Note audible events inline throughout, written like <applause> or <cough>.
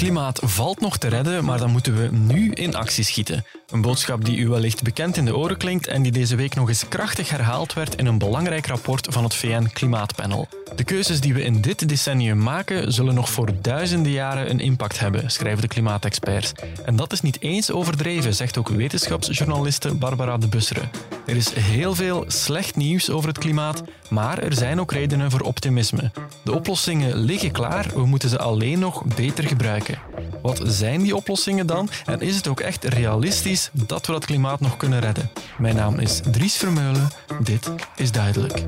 klimaat valt nog te redden, maar dan moeten we nu in actie schieten. Een boodschap die u wellicht bekend in de oren klinkt en die deze week nog eens krachtig herhaald werd in een belangrijk rapport van het VN Klimaatpanel. De keuzes die we in dit decennium maken, zullen nog voor duizenden jaren een impact hebben, schrijven de klimaatexperts. En dat is niet eens overdreven, zegt ook wetenschapsjournaliste Barbara de Busseren. Er is heel veel slecht nieuws over het klimaat, maar er zijn ook redenen voor optimisme. De oplossingen liggen klaar, we moeten ze alleen nog beter gebruiken. Wat zijn die oplossingen dan? En is het ook echt realistisch dat we dat klimaat nog kunnen redden? Mijn naam is Dries Vermeulen. Dit is duidelijk.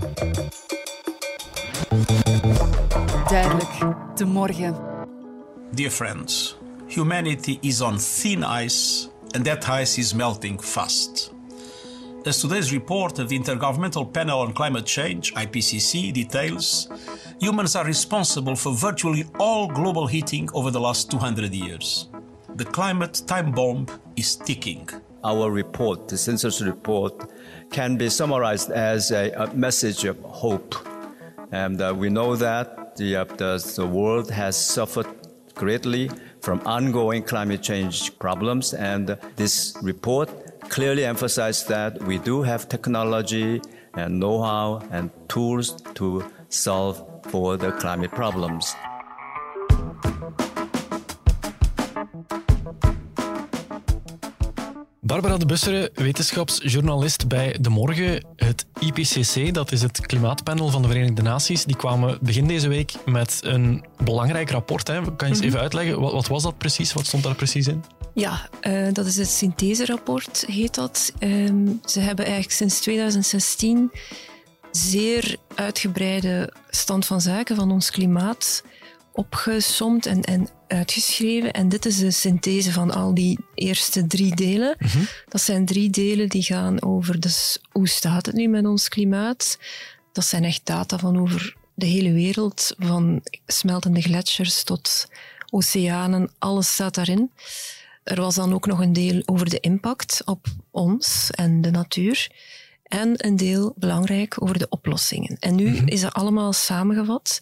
Duidelijk, de morgen. Dear friends, humanity is on thin ice, and that ice is melting fast. As today's report of the Intergovernmental Panel on Climate Change, IPCC, details, humans are responsible for virtually all global heating over the last 200 years. The climate time bomb is ticking. Our report, the census report, can be summarized as a, a message of hope. And uh, we know that the, uh, the, the world has suffered greatly from ongoing climate change problems, and this report clearly emphasized that we do have technology and know how and tools to solve for the climate problems. Barbara de Busseren, wetenschapsjournalist bij De Morgen. Het IPCC, dat is het klimaatpanel van de Verenigde Naties, die kwamen begin deze week met een belangrijk rapport. Hè. Kan je eens even uitleggen, wat, wat, was dat precies? Wat stond daar precies in? Ja, uh, dat is het syntheserapport, heet dat. Um, ze hebben eigenlijk sinds 2016 zeer uitgebreide stand van zaken van ons klimaat opgesomd en, en uitgeschreven. En dit is de synthese van al die eerste drie delen. Mm -hmm. Dat zijn drie delen die gaan over dus hoe staat het nu met ons klimaat. Dat zijn echt data van over de hele wereld, van smeltende gletsjers tot oceanen, alles staat daarin. Er was dan ook nog een deel over de impact op ons en de natuur. En een deel belangrijk over de oplossingen. En nu mm -hmm. is dat allemaal samengevat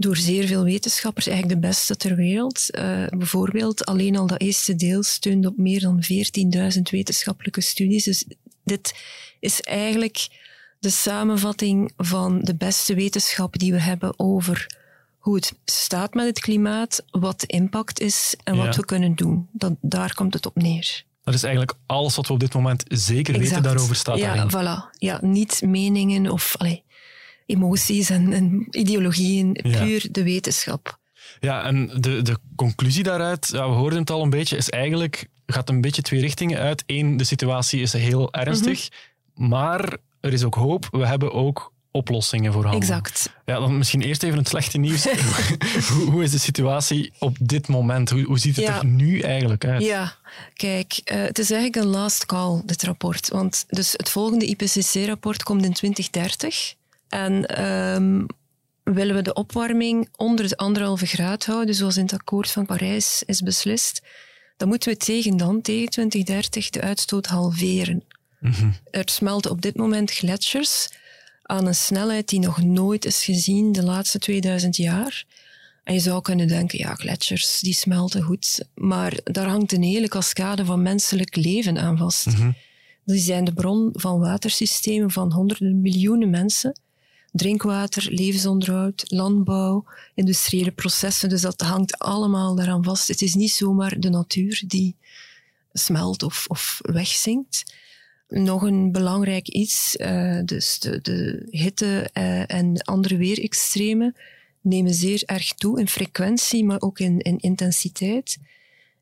door zeer veel wetenschappers, eigenlijk de beste ter wereld. Uh, bijvoorbeeld, alleen al dat eerste deel steunt op meer dan 14.000 wetenschappelijke studies. Dus dit is eigenlijk de samenvatting van de beste wetenschap die we hebben over hoe het staat met het klimaat, wat de impact is en wat ja. we kunnen doen. Dat, daar komt het op neer. Dat is eigenlijk alles wat we op dit moment zeker exact. weten daarover staat ja, daarin. Voilà. Ja, niet meningen of allee, emoties en, en ideologieën, ja. puur de wetenschap. Ja, en de, de conclusie daaruit, ja, we hoorden het al een beetje, is eigenlijk, gaat een beetje twee richtingen uit. Eén, de situatie is heel ernstig, mm -hmm. maar er is ook hoop. We hebben ook oplossingen voor handen. Exact. Ja, dan misschien eerst even het slechte nieuws. <laughs> hoe, hoe, is de situatie op dit moment? Hoe, hoe ziet het ja. er nu eigenlijk uit? Ja, kijk, uh, het is eigenlijk een last call, dit rapport. Want dus het volgende IPCC-rapport komt in 2030. En um, willen we de opwarming onder de anderhalve graad houden, zoals in het akkoord van Parijs is beslist, dan moeten we tegen dan, tegen 2030, de uitstoot halveren. Mm -hmm. Er smelten op dit moment gletsjers aan een snelheid die nog nooit is gezien de laatste 2000 jaar. En je zou kunnen denken, ja, gletsjers, die smelten goed. Maar daar hangt een hele cascade van menselijk leven aan vast. Mm -hmm. Die zijn de bron van watersystemen van honderden miljoenen mensen. Drinkwater, levensonderhoud, landbouw, industriële processen. Dus dat hangt allemaal daaraan vast. Het is niet zomaar de natuur die smelt of, of wegzinkt. Nog een belangrijk iets, uh, dus de, de hitte uh, en andere weerextremen nemen zeer erg toe in frequentie, maar ook in, in intensiteit.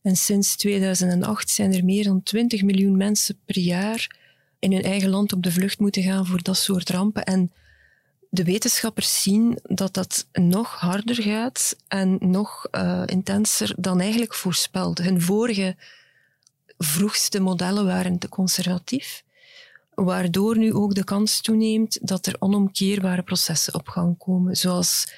En sinds 2008 zijn er meer dan 20 miljoen mensen per jaar in hun eigen land op de vlucht moeten gaan voor dat soort rampen. En de wetenschappers zien dat dat nog harder gaat en nog uh, intenser dan eigenlijk voorspeld. Hun vorige vroegste modellen waren te conservatief, waardoor nu ook de kans toeneemt dat er onomkeerbare processen op gang komen, zoals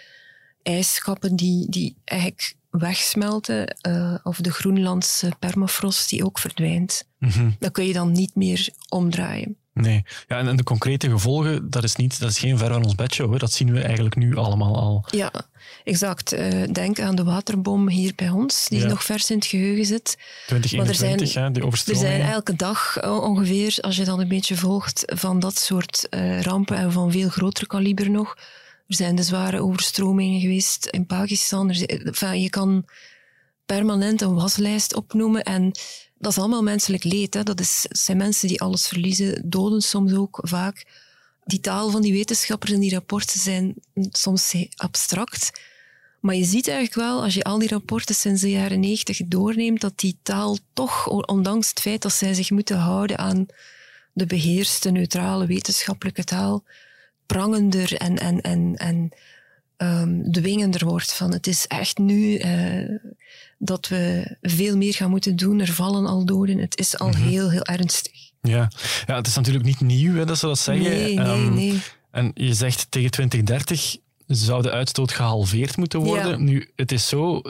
ijskappen die, die eigenlijk wegsmelten, uh, of de Groenlandse permafrost die ook verdwijnt. Mm -hmm. Dat kun je dan niet meer omdraaien. Nee. Ja, en, de concrete gevolgen, dat is, niet, dat is geen ver van ons bedshow. Hè. Dat zien we eigenlijk nu allemaal al. Ja, exact. Uh, denk aan de waterbom hier bij ons, die nog vers in het geheugen zit. 2021, maar er zijn, Er zijn elke dag ongeveer, als je dat een beetje volgt, van dat soort uh, rampen en van veel groter kaliber nog. Er zijn de zware overstromingen geweest in Pakistan. Er, je kan permanent een waslijst opnoemen en dat is allemaal menselijk leed. Dat is, zijn mensen die alles verliezen, doden soms ook vaak. Die taal van die wetenschappers en die rapporten zijn soms abstract. Maar je ziet eigenlijk wel, als je al die rapporten sinds de jaren negentig doorneemt, dat die taal toch, ondanks het feit dat zij zich moeten houden aan de beheerste, neutrale wetenschappelijke taal, prangender en, en, en, en um, dwingender wordt. Van het is echt nu uh, dat we veel meer gaan moeten doen. Er vallen al doden. Het is al mhm. heel, heel ernstig. Ja. ja, het is natuurlijk niet nieuw hè, dat ze dat zeggen. Nee, nee, um, nee. En je zegt tegen 2030 zou de uitstoot gehalveerd moeten worden. Ja. Nu, het is zo,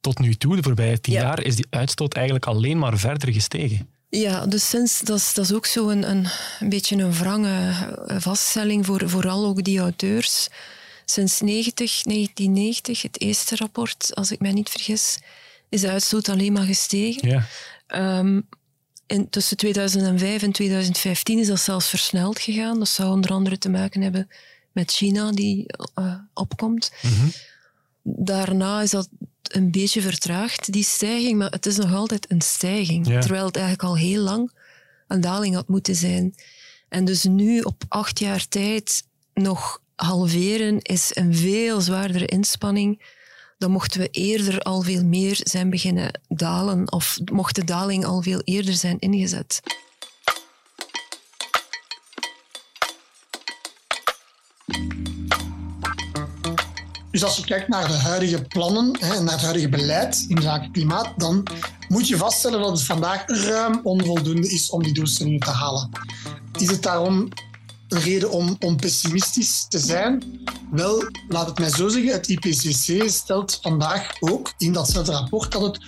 tot nu toe, de voorbije tien ja. jaar, is die uitstoot eigenlijk alleen maar verder gestegen. Ja, dus sinds, dat is, dat is ook zo een, een, een beetje een wrange vaststelling voor vooral ook die auteurs. Sinds 90, 1990, het eerste rapport, als ik mij niet vergis, is de uitstoot alleen maar gestegen. Ja. Um, in, tussen 2005 en 2015 is dat zelfs versneld gegaan. Dat zou onder andere te maken hebben met China, die uh, opkomt. Mm -hmm. Daarna is dat een beetje vertraagd, die stijging, maar het is nog altijd een stijging. Ja. Terwijl het eigenlijk al heel lang een daling had moeten zijn. En dus nu op acht jaar tijd nog halveren is een veel zwaardere inspanning. Dan mochten we eerder al veel meer zijn beginnen dalen, of mocht de daling al veel eerder zijn ingezet. Dus als je kijkt naar de huidige plannen en naar het huidige beleid in zaken klimaat, dan moet je vaststellen dat het vandaag ruim onvoldoende is om die doelstellingen te halen. Is het daarom een reden om, om pessimistisch te zijn? Wel, laat het mij zo zeggen, het IPCC stelt vandaag ook in datzelfde rapport dat het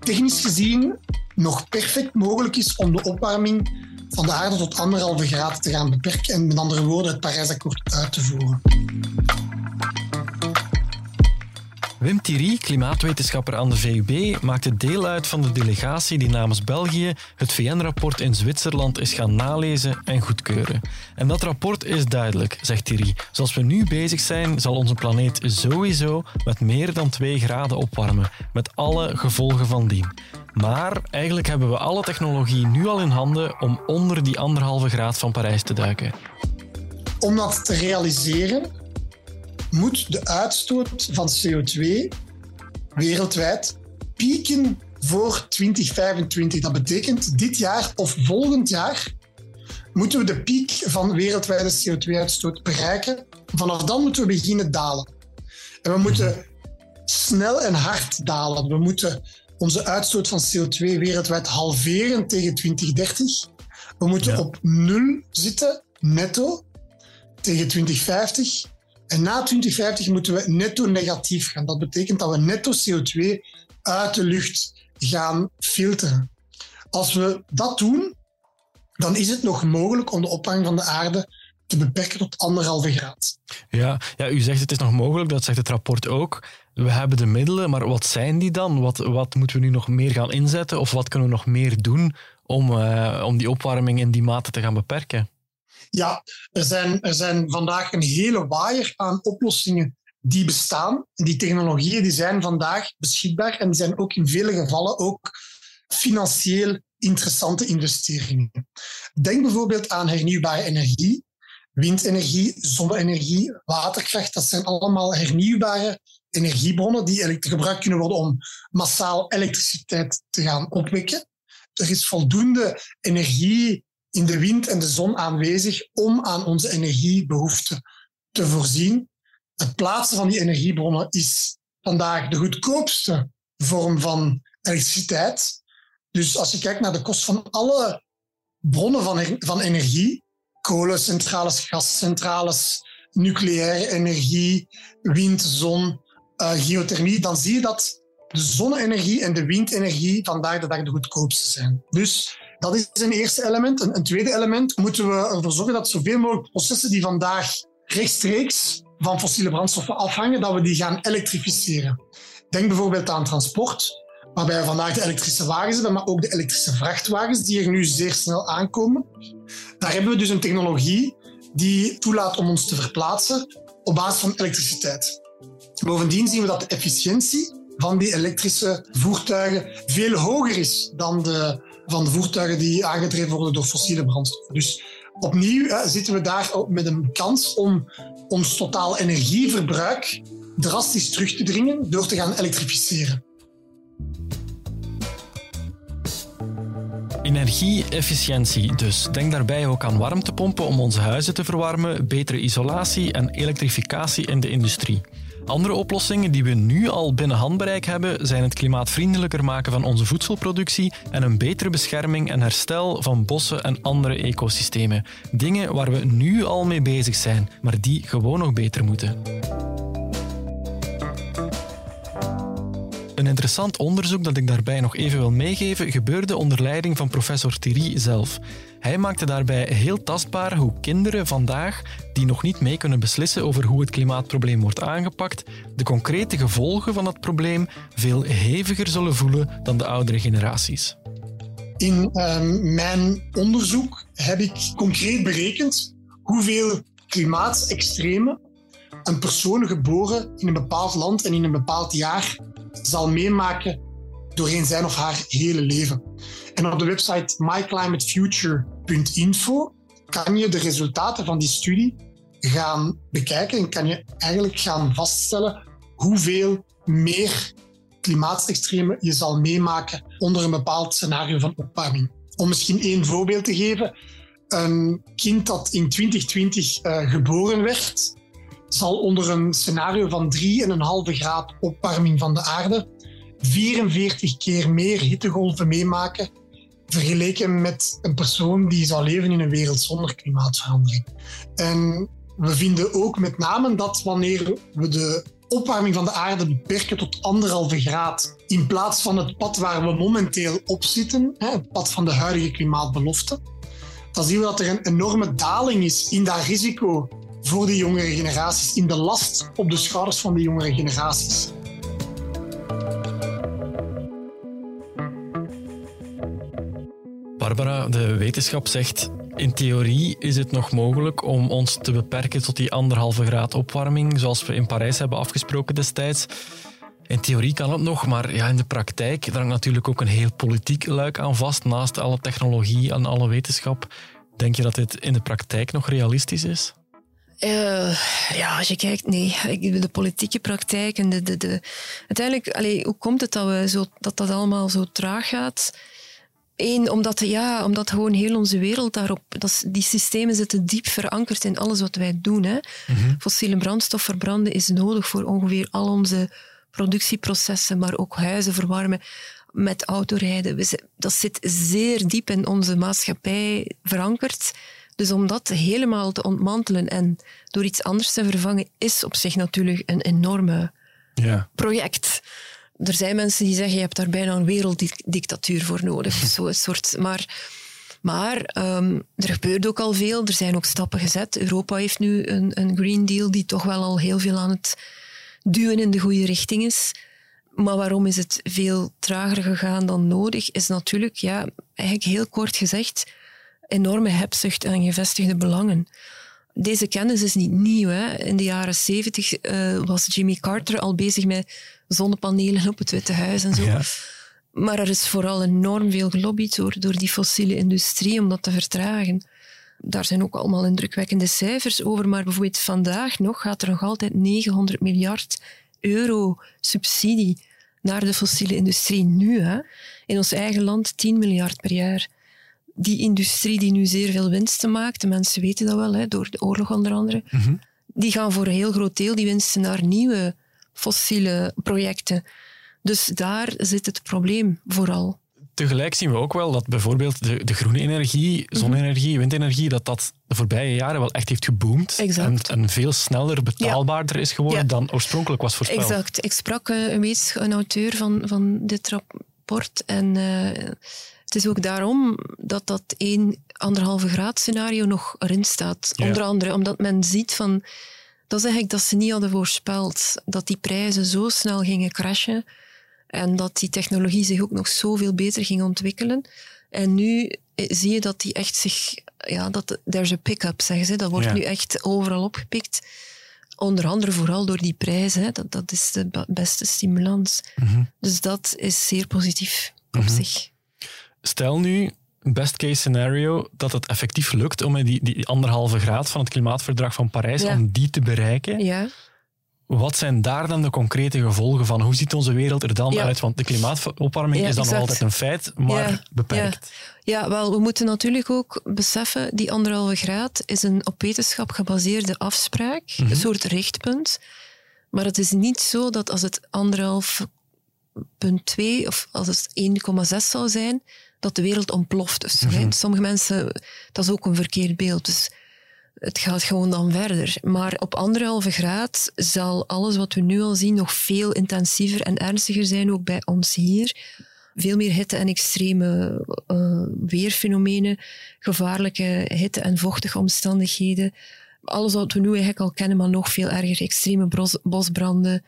technisch gezien nog perfect mogelijk is om de opwarming van de aarde tot anderhalve graden te gaan beperken en met andere woorden het Parijsakkoord uit te voeren. Wim Thierry, klimaatwetenschapper aan de VUB, maakte deel uit van de delegatie die namens België het VN-rapport in Zwitserland is gaan nalezen en goedkeuren. En dat rapport is duidelijk, zegt Thierry. Zoals we nu bezig zijn, zal onze planeet sowieso met meer dan 2 graden opwarmen, met alle gevolgen van dien. Maar eigenlijk hebben we alle technologie nu al in handen om onder die anderhalve graad van Parijs te duiken. Om dat te realiseren moet de uitstoot van CO2 wereldwijd pieken voor 2025. Dat betekent dit jaar of volgend jaar moeten we de piek van wereldwijde CO2-uitstoot bereiken. Vanaf dan moeten we beginnen dalen. En we moeten snel en hard dalen. We moeten onze uitstoot van CO2 wereldwijd halveren tegen 2030. We moeten op nul zitten, netto, tegen 2050. En na 2050 moeten we netto negatief gaan. Dat betekent dat we netto CO2 uit de lucht gaan filteren. Als we dat doen, dan is het nog mogelijk om de opwarming van de aarde te beperken tot anderhalve graad. Ja, ja, u zegt het is nog mogelijk, dat zegt het rapport ook. We hebben de middelen, maar wat zijn die dan? Wat, wat moeten we nu nog meer gaan inzetten? Of wat kunnen we nog meer doen om, uh, om die opwarming in die mate te gaan beperken? Ja, er zijn, er zijn vandaag een hele waaier aan oplossingen die bestaan. Die technologieën die zijn vandaag beschikbaar en die zijn ook in vele gevallen ook financieel interessante investeringen. Denk bijvoorbeeld aan hernieuwbare energie, windenergie, zonne-energie, waterkracht. Dat zijn allemaal hernieuwbare energiebronnen die gebruikt kunnen worden om massaal elektriciteit te gaan opwekken. Er is voldoende energie in de wind en de zon aanwezig om aan onze energiebehoeften te voorzien. Het plaatsen van die energiebronnen is vandaag de goedkoopste vorm van elektriciteit. Dus als je kijkt naar de kost van alle bronnen van, van energie, kolencentrales, gascentrales, nucleaire energie, wind, zon, uh, geothermie, dan zie je dat de zonne-energie en de windenergie vandaag de dag de goedkoopste zijn. Dus Dat is een eerste element. Een, een tweede element moeten we ervoor zorgen dat zoveel mogelijk processen die vandaag rechtstreeks van fossiele brandstoffen afhangen, dat we die gaan elektrificeren. Denk bijvoorbeeld aan transport, waarbij we vandaag de elektrische wagens hebben, maar ook de elektrische vrachtwagens die er nu zeer snel aankomen. Daar hebben we dus een technologie die toelaat om ons te verplaatsen op basis van elektriciteit. Bovendien zien we dat de efficiëntie van die elektrische voertuigen veel hoger is dan de van de voertuigen die aangedreven worden door fossiele brandstoffen. Dus opnieuw hè, zitten we daar met een kans om ons totaal energieverbruik drastisch terug te dringen door te gaan elektrificeren. Energie-efficiëntie dus. Denk daarbij ook aan warmtepompen om onze huizen te verwarmen, betere isolatie en elektrificatie in de industrie. Andere oplossingen die we nu al binnen handbereik hebben, zijn het klimaatvriendelijker maken van onze voedselproductie en een betere bescherming en herstel van bossen en andere ecosystemen. Dingen waar we nu al mee bezig zijn, maar die gewoon nog beter moeten. Een interessant onderzoek dat ik daarbij nog even wil meegeven gebeurde onder leiding van professor Thierry zelf. Hij maakte daarbij heel tastbaar hoe kinderen vandaag, die nog niet mee kunnen beslissen over hoe het klimaatprobleem wordt aangepakt, de concrete gevolgen van dat probleem veel heviger zullen voelen dan de oudere generaties. In ehm, mijn onderzoek heb ik concreet berekend hoeveel klimaatextremen een persoon geboren in een bepaald land en in een bepaald jaar zal meemaken doorheen zijn of haar hele leven. En op de website myclimatefuture.info kan je de resultaten van die studie gaan bekijken en kan je eigenlijk gaan vaststellen hoeveel meer klimaatextremen je zal meemaken onder een bepaald scenario van opwarming. Om misschien één voorbeeld te geven. Een kind dat in 2020 uh, geboren werd, zal onder een scenario van 3,5 graad opwarming van de aarde 44 keer meer hittegolven meemaken vergeleken met een persoon die zou leven in een wereld zonder klimaatverandering. En we vinden ook met name dat wanneer we de opwarming van de aarde beperken tot anderhalve graad, in plaats van het pad waar we momenteel op zitten, het pad van de huidige klimaatbelofte, dan zien we dat er een enorme daling is in dat risico voor de jongere generaties, in de last op de schouders van de jongere generaties. Barbara, de wetenschap zegt in theorie is het nog mogelijk om ons te beperken tot die anderhalve graad opwarming, zoals we in Parijs hebben afgesproken destijds. In theorie kan het nog, maar ja, in de praktijk hangt natuurlijk ook een heel politiek luik aan vast, naast alle technologie en alle wetenschap. Denk je dat dit in de praktijk nog realistisch is? Uh, ja, als je kijkt, nee. De politieke praktijk en de, de, de... Uiteindelijk, allee, hoe komt het dat, we zo, dat dat allemaal zo traag gaat? Eén, omdat, ja, omdat gewoon heel onze wereld daarop... Dat, die systemen zitten diep verankerd in alles wat wij doen. Hè. Mhm. Fossiele brandstof verbranden is nodig voor ongeveer al onze productieprocessen, maar ook huizen verwarmen met autorijden. Dat zit zeer diep in onze maatschappij verankerd. Dus om dat helemaal te ontmantelen en door iets anders te vervangen, is op zich natuurlijk een enorme ja. project. Er zijn mensen die zeggen, je hebt daar bijna een werelddictatuur voor nodig. <laughs> Zo een soort, maar maar um, er gebeurt ook al veel. Er zijn ook stappen gezet. Europa heeft nu een, een Green Deal die toch wel al heel veel aan het duwen in de goede richting is. Maar waarom is het veel trager gegaan dan nodig? Is natuurlijk, ja, eigenlijk heel kort gezegd, enorme hebzucht en gevestigde belangen. Deze kennis is niet nieuw. Hè. In de jaren zeventig uh, was Jimmy Carter al bezig met zonnepanelen op het Witte Huis en zo. Ja. Maar er is vooral enorm veel gelobbyd door, door die fossiele industrie om dat te vertragen. Daar zijn ook allemaal indrukwekkende cijfers over, maar bijvoorbeeld vandaag nog gaat er nog altijd 900 miljard euro subsidie naar de fossiele industrie nu. Hè. In ons eigen land 10 miljard per jaar die industrie die nu zeer veel winsten maakt, de mensen weten dat wel, hè, door de oorlog onder andere, mhm. die gaan voor een heel groot deel die winsten naar nieuwe fossiele projecten. Dus daar zit het probleem vooral. Tegelijk zien we ook wel dat bijvoorbeeld de, de groene energie, mhm. zonne-energie, windenergie, dat dat de voorbije jaren wel echt heeft geboomd. En, en, veel sneller betaalbaarder is geworden dan oorspronkelijk was voorspeld. Exact. Ik sprak een, een auteur van, van dit rapport en uh, Het is ook daarom dat dat 1, anderhalve graad scenario nog erin staat. Ja. Onder andere omdat men ziet van... Dat is eigenlijk dat ze niet hadden voorspeld. Dat die prijzen zo snel gingen crashen. En dat die technologie zich ook nog zoveel beter ging ontwikkelen. En nu eh, zie je dat die echt zich... Ja, dat there's a pick-up, zeggen ze. Dat wordt Ja. nu echt overal opgepikt. Onder andere vooral door die prijzen. Dat, dat is de beste stimulans. Mhm. Dus dat is zeer positief op zich. Stel nu, best case scenario, dat het effectief lukt om die, die anderhalve graad van het klimaatverdrag van Parijs, Ja. om die te bereiken. Ja. Wat zijn daar dan de concrete gevolgen van? Hoe ziet onze wereld er dan Ja. uit? Want de klimaatopwarming Ja, is dan nog altijd een feit, maar Ja, beperkt. Ja, wel, we moeten natuurlijk ook beseffen, die anderhalve graad is een op wetenschap gebaseerde afspraak, Mhm. een soort richtpunt. Maar het is niet zo dat als het anderhalf punt twee of als het 1,6 zou zijn, dat de wereld ontploft. Dus, hè. Sommige mensen, dat is ook een verkeerd beeld. Dus het gaat gewoon dan verder. Maar op anderhalve graad zal alles wat we nu al zien nog veel intensiever en ernstiger zijn, ook bij ons hier. Veel meer hitte en extreme eh, weerfenomenen, gevaarlijke hitte- en vochtige omstandigheden. Alles wat we nu eigenlijk al kennen, maar nog veel erger. Extreme bosbranden,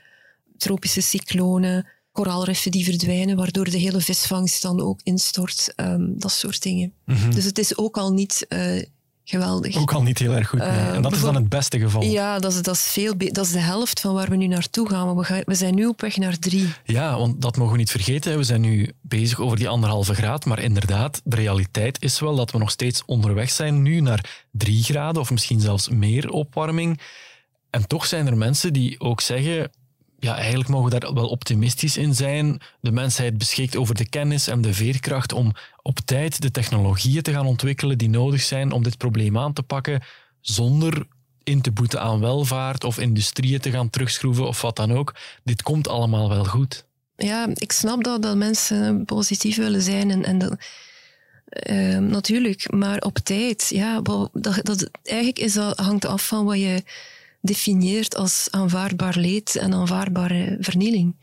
tropische cyclonen, koraalriffen die verdwijnen, waardoor de hele visvangst dan ook instort. ehm, dat soort dingen. Dus het is ook al niet eh, geweldig. Ook al niet heel erg goed. nee. Eh, en dat is dan het beste geval. Ja, dat is, dat, is veel dat is de helft van waar we nu naartoe gaan. We, gaan, we zijn nu op weg naar drie. Ja, want dat mogen we niet vergeten. We zijn nu bezig over die anderhalve graad. Maar inderdaad, de realiteit is wel dat we nog steeds onderweg zijn nu naar drie graden of misschien zelfs meer opwarming. En toch zijn er mensen die ook zeggen. Ja, eigenlijk mogen we daar wel optimistisch in zijn. De mensheid beschikt over de kennis en de veerkracht om op tijd de technologieën te gaan ontwikkelen die nodig zijn om dit probleem aan te pakken, zonder in te boeten aan welvaart of industrieën te gaan terugschroeven of wat dan ook. Dit komt allemaal wel goed. Ja, ik snap dat, dat mensen positief willen zijn. En, en dat, eh, natuurlijk, maar op tijd. Ja, dat, dat, eigenlijk is dat, hangt af van wat je definieert als aanvaardbaar leed en aanvaardbare vernieling.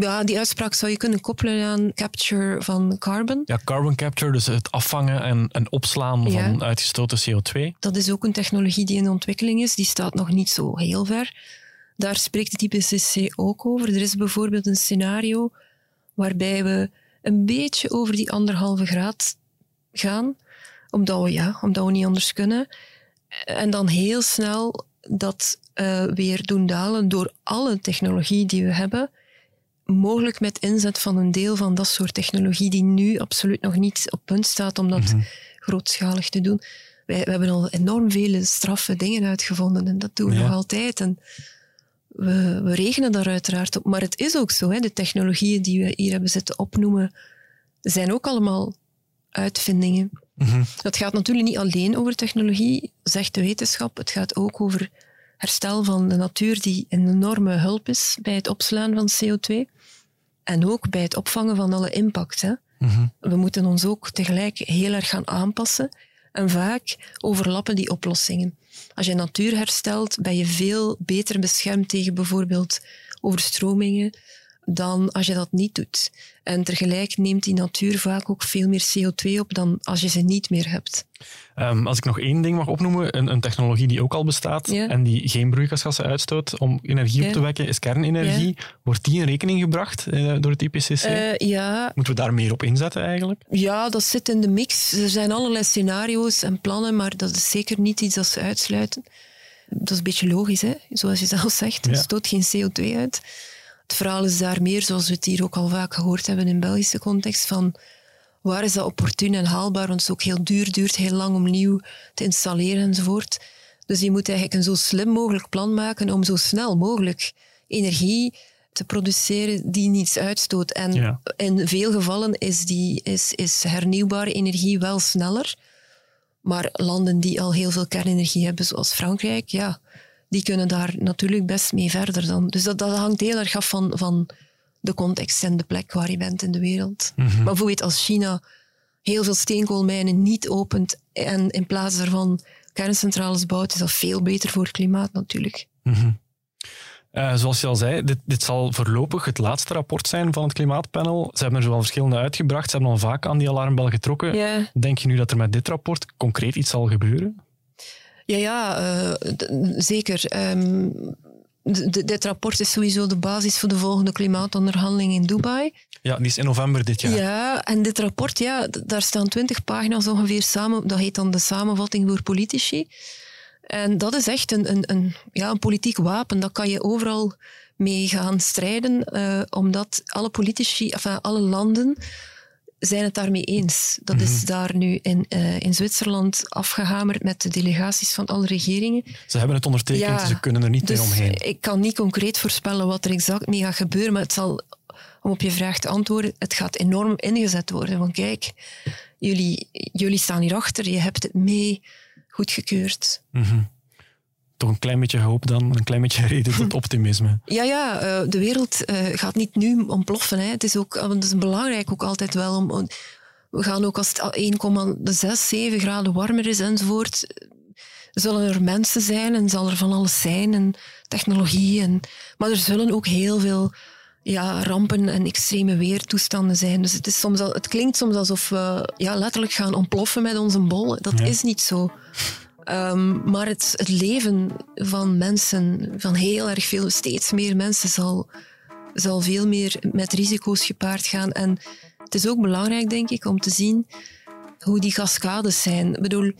Ja, die uitspraak zou je kunnen koppelen aan capture van carbon. Ja, carbon capture, dus het afvangen en, en opslaan Ja. van uitgestoten CO2. Dat is ook een technologie die in ontwikkeling is. Die staat nog niet zo heel ver. Daar spreekt het IPCC ook over. Er is bijvoorbeeld een scenario waarbij we een beetje over die anderhalve graad gaan, omdat we, ja, omdat we niet anders kunnen. En dan heel snel dat eh, weer doen dalen door alle technologie die we hebben, mogelijk met inzet van een deel van dat soort technologie die nu absoluut nog niet op punt staat om dat grootschalig te doen. Wij, we hebben al enorm vele straffe dingen uitgevonden en dat doen we Ja. nog altijd. En we, we rekenen daar uiteraard op. Maar het is ook zo, hè, de technologieën die we hier hebben zitten opnoemen, zijn ook allemaal uitvindingen. Het gaat natuurlijk niet alleen over technologie, zegt de wetenschap. Het gaat ook over herstel van de natuur, die een enorme hulp is bij het opslaan van CO2. En ook bij het opvangen van alle impact. Hè. We moeten ons ook tegelijk heel erg gaan aanpassen. En vaak overlappen die oplossingen. Als je natuur herstelt, ben je veel beter beschermd tegen bijvoorbeeld overstromingen dan als je dat niet doet. En tegelijk neemt die natuur vaak ook veel meer CO2 op dan als je ze niet meer hebt. Ehm, als ik nog één ding mag opnoemen, een, een technologie die ook al bestaat Ja. en die geen broeikasgassen uitstoot om energie op te wekken, is kernenergie. Wordt die in rekening gebracht eh, door het IPCC? Eh, ja, Moeten we daar meer op inzetten eigenlijk? Ja, dat zit in de mix. Er zijn allerlei scenario's en plannen, maar dat is zeker niet iets dat ze uitsluiten. Dat is een beetje logisch, hè? zoals je zelf zegt. Het stoot geen CO2 uit. Het verhaal is daar meer, zoals we het hier ook al vaak gehoord hebben in Belgische context, van waar is dat opportun en haalbaar, want het is ook heel duur, duurt heel lang om nieuw te installeren enzovoort. Dus je moet eigenlijk een zo slim mogelijk plan maken om zo snel mogelijk energie te produceren die niets uitstoot. En Ja. in veel gevallen is, die, is, is hernieuwbare energie wel sneller. Maar landen die al heel veel kernenergie hebben, zoals Frankrijk, ja, die kunnen daar natuurlijk best mee verder dan. Dus dat, dat hangt heel erg af van, van de context en de plek waar je bent in de wereld. Maar bijvoorbeeld als China heel veel steenkoolmijnen niet opent en in plaats daarvan kerncentrales bouwt, is dat veel beter voor het klimaat natuurlijk. Uh, zoals je al zei, dit, dit, zal voorlopig het laatste rapport zijn van het Klimaatpanel. Ze hebben er zowel verschillende uitgebracht. Ze hebben al vaak aan die alarmbel getrokken. Denk je nu dat er met dit rapport concreet iets zal gebeuren? Ja, ja uh, zeker. Um, dit rapport is sowieso de basis voor de volgende klimaatonderhandeling in Dubai. Ja, die is in november dit jaar. Ja, en dit rapport, ja, daar staan twintig pagina's ongeveer samen. Dat heet dan de samenvatting voor politici. En dat is echt een, een, een, ja, een politiek wapen. Dat kan je overal mee gaan strijden, uh, omdat alle politici, enfin, alle landen zijn het daarmee eens. Dat is mhm. daar nu in, uh, in Zwitserland afgehamerd met de delegaties van alle regeringen. Ze hebben het ondertekend, ja, ze kunnen er niet dus meer omheen. Ik kan niet concreet voorspellen wat er exact mee gaat gebeuren, maar het zal, om op je vraag te antwoorden, het gaat enorm ingezet worden. Want kijk, jullie, jullie staan hierachter, je hebt het mee goedgekeurd. Mm toch een klein beetje hoop dan, een klein beetje <laughs> reden tot optimisme. Ja, ja uh, de wereld uh, gaat niet nu ontploffen. Hè. Het is ook het is belangrijk ook altijd wel om... We gaan ook als het 1,6, 7 graden warmer is enzovoort, zullen er mensen zijn en zal er van alles zijn en technologie. En, maar er zullen ook heel veel ja, rampen en extreme weertoestanden zijn. Dus het, is soms al, het klinkt soms alsof we ja, letterlijk gaan ontploffen met onze bol. Dat is niet zo. Um, maar het, het, leven van mensen, van heel erg veel, steeds meer mensen, zal, zal veel meer met risico's gepaard gaan. En het is ook belangrijk, denk ik, om te zien hoe die cascades zijn. Ik bedoel,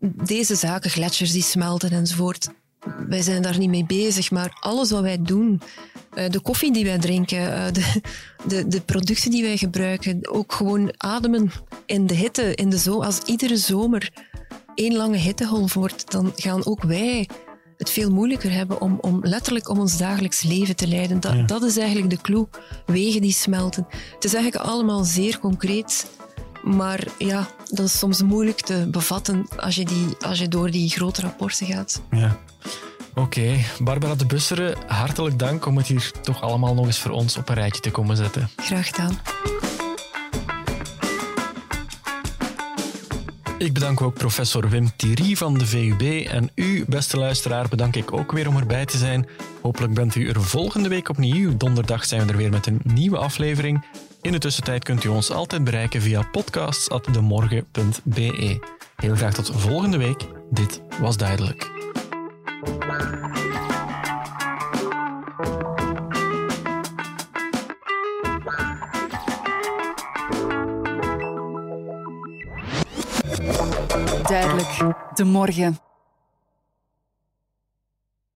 deze zaken, gletsjers die smelten enzovoort, wij zijn daar niet mee bezig, maar alles wat wij doen, eh, de koffie die wij drinken, eh, de, de, de producten die wij gebruiken, ook gewoon ademen in de hitte, in de zomer, als iedere zomer één lange hittegolf wordt, dan gaan ook wij het veel moeilijker hebben om, om letterlijk om ons dagelijks leven te leiden. Dat, dat is eigenlijk de clue. Wegen die smelten. Het is eigenlijk allemaal zeer concreet. Maar ja, dat is soms moeilijk te bevatten als je, die, als je door die grote rapporten gaat. Ja. Oké, Barbara de Busseren, hartelijk dank om het hier toch allemaal nog eens voor ons op een rijtje te komen zetten. Graag gedaan. Ik bedank ook professor Wim Thierry van de VUB. En u, beste luisteraar, bedank ik ook weer om erbij te zijn. Hopelijk bent u er volgende week opnieuw. Donderdag zijn we er weer met een nieuwe aflevering. In de tussentijd kunt u ons altijd bereiken via podcasts.demorgen.be. Heel graag tot volgende week. Dit was duidelijk. Duidelijk, de morgen.